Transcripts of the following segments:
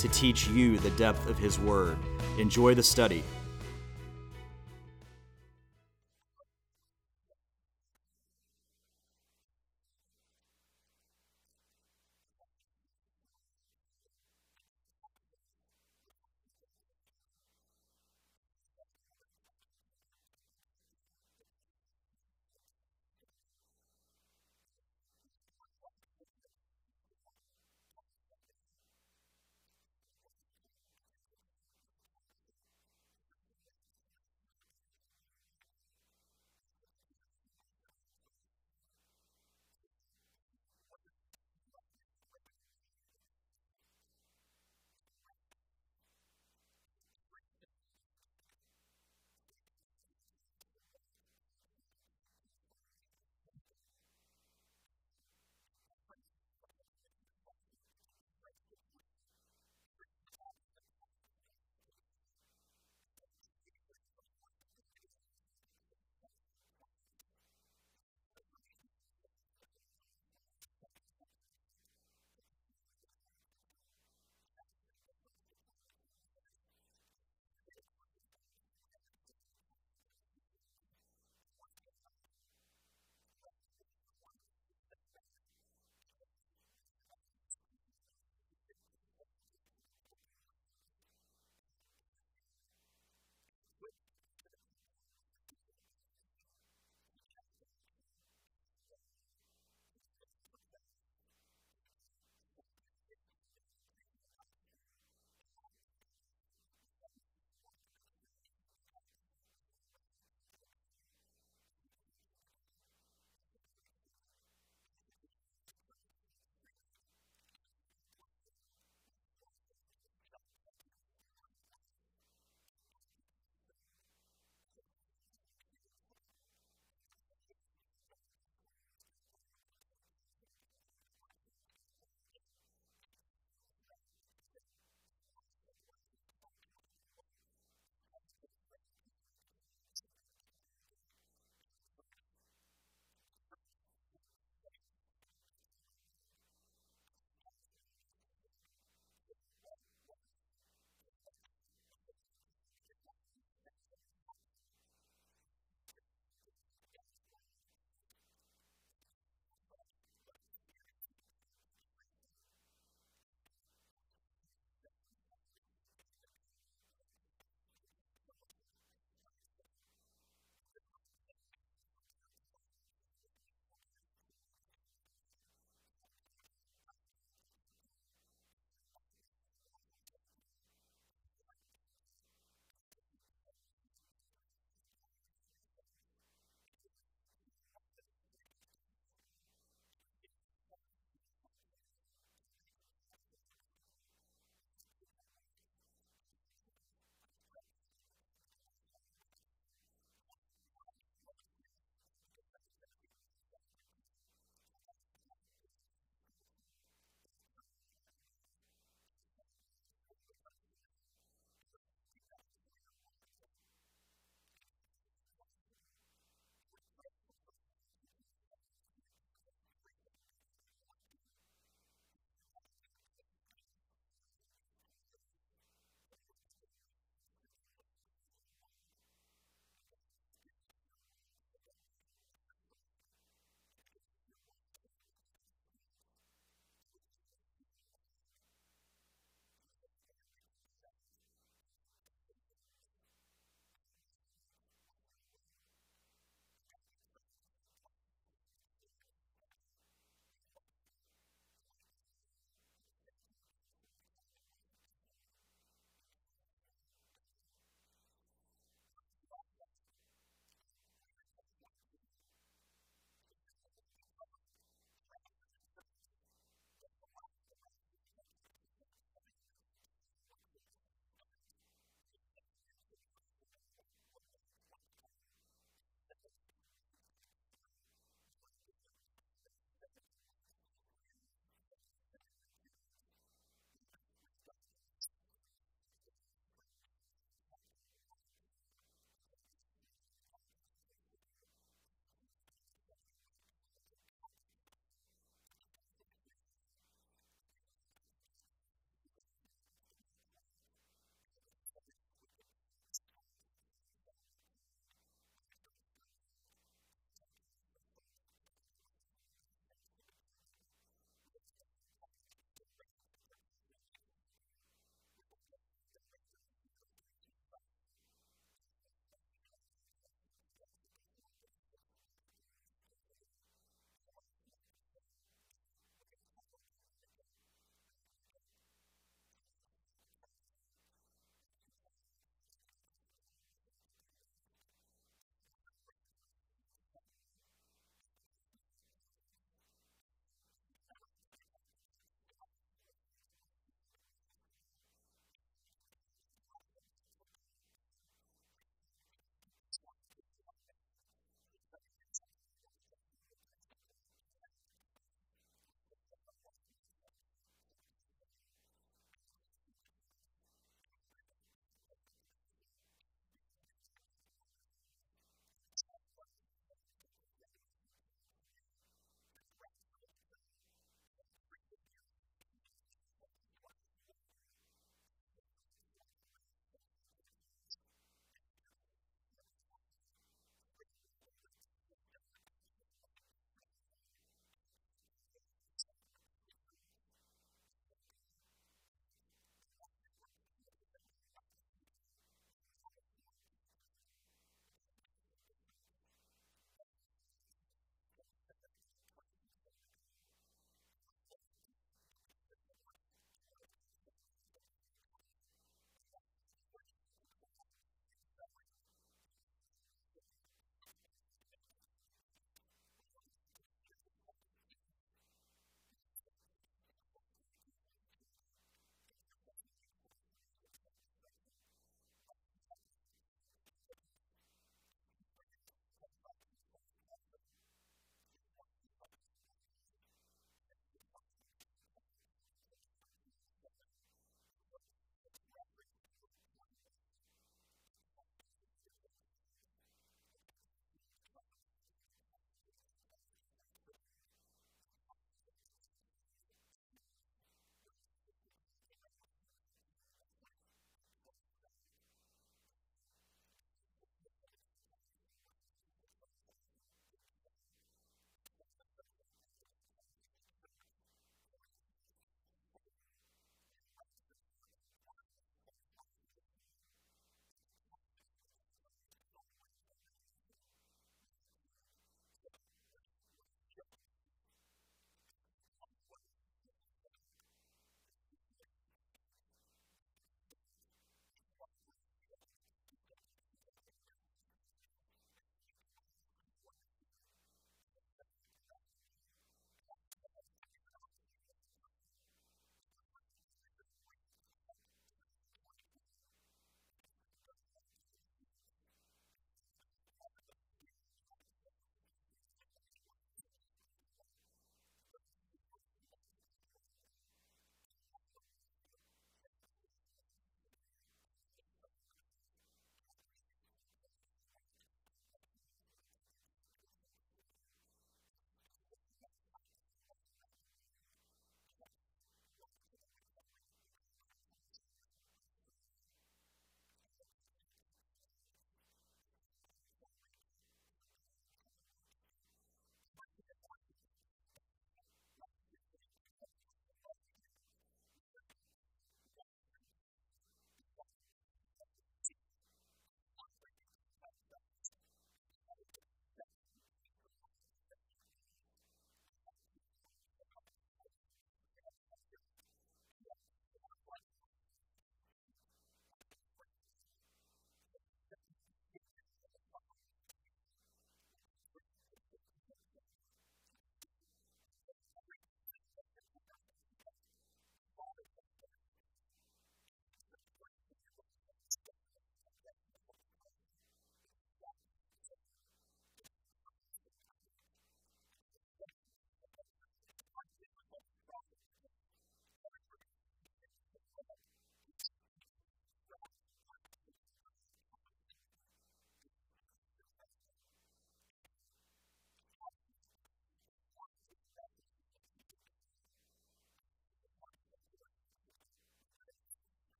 to teach you the depth of His Word. Enjoy the study.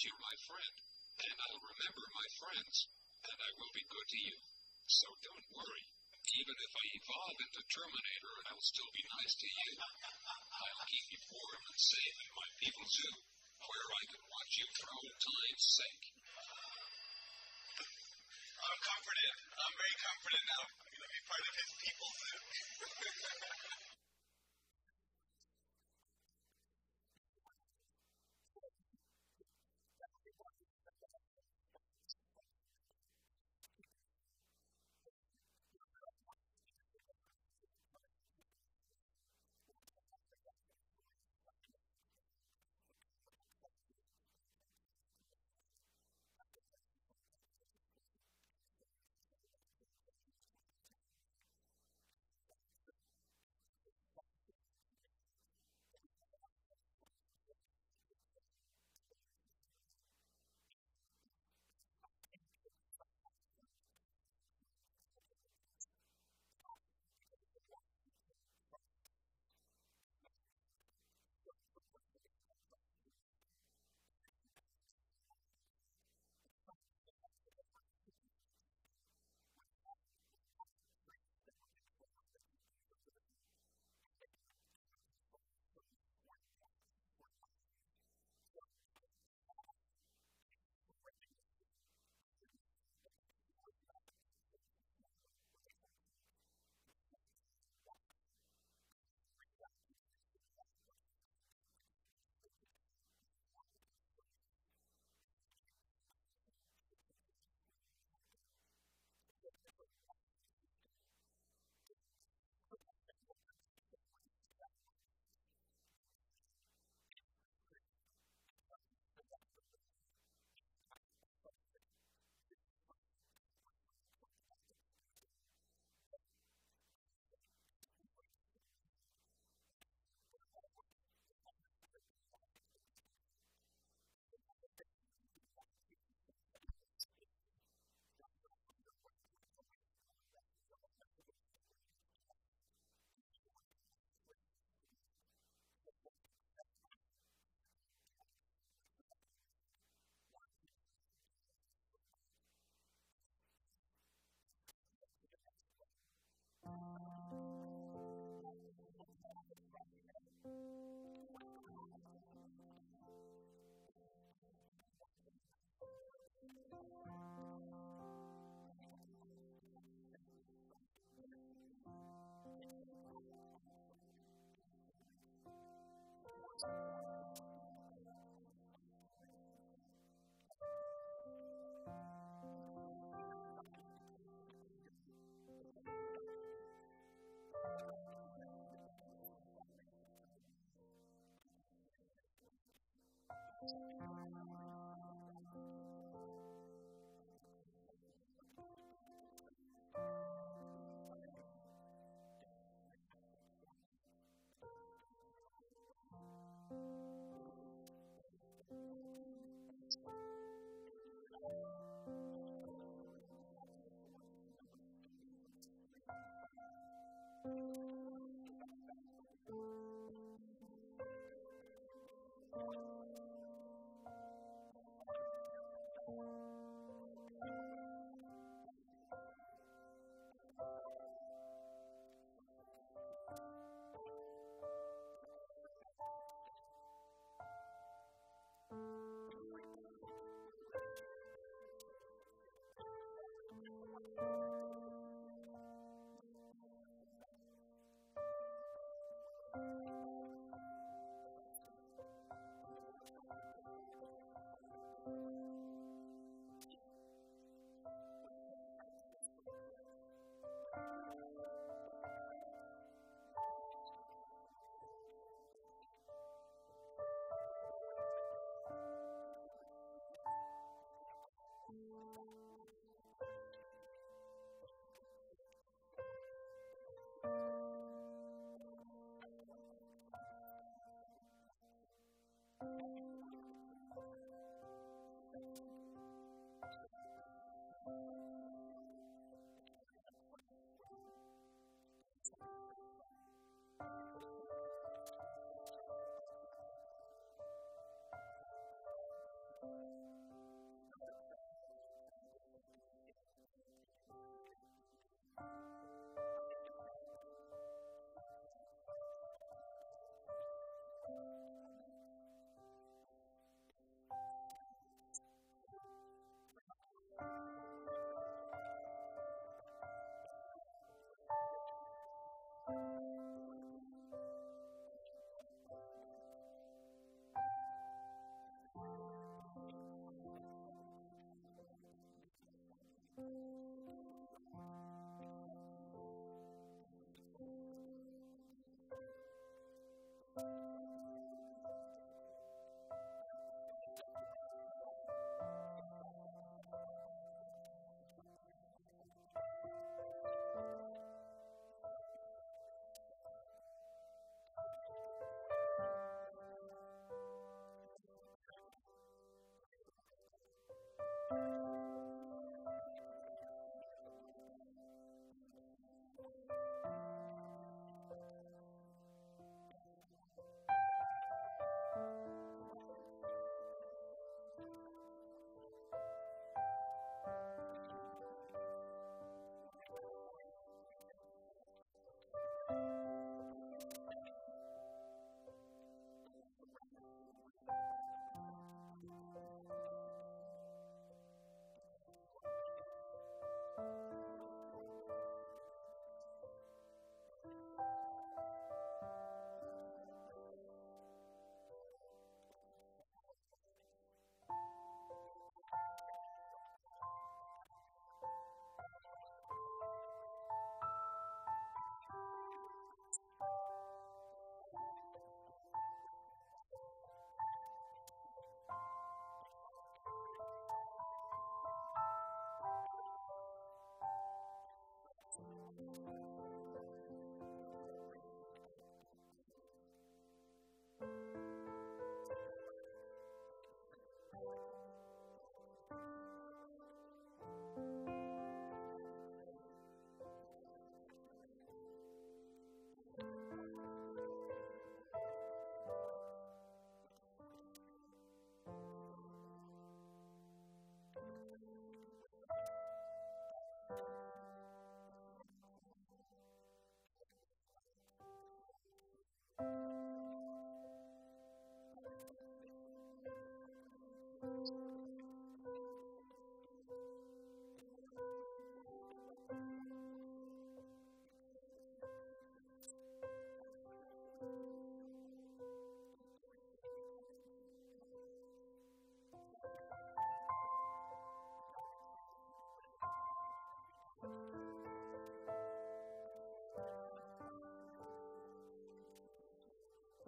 but you're my friend, and I'll remember my friends, and I will be good to you. So don't worry. Even if I evolve into Terminator, I'll still be nice to you. I'll keep you warm and safe, and my people too. where I can watch you for old time's sake. I'm comforted. I'm very comforted now. I'm going to be part of his people soon. Christ.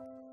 You.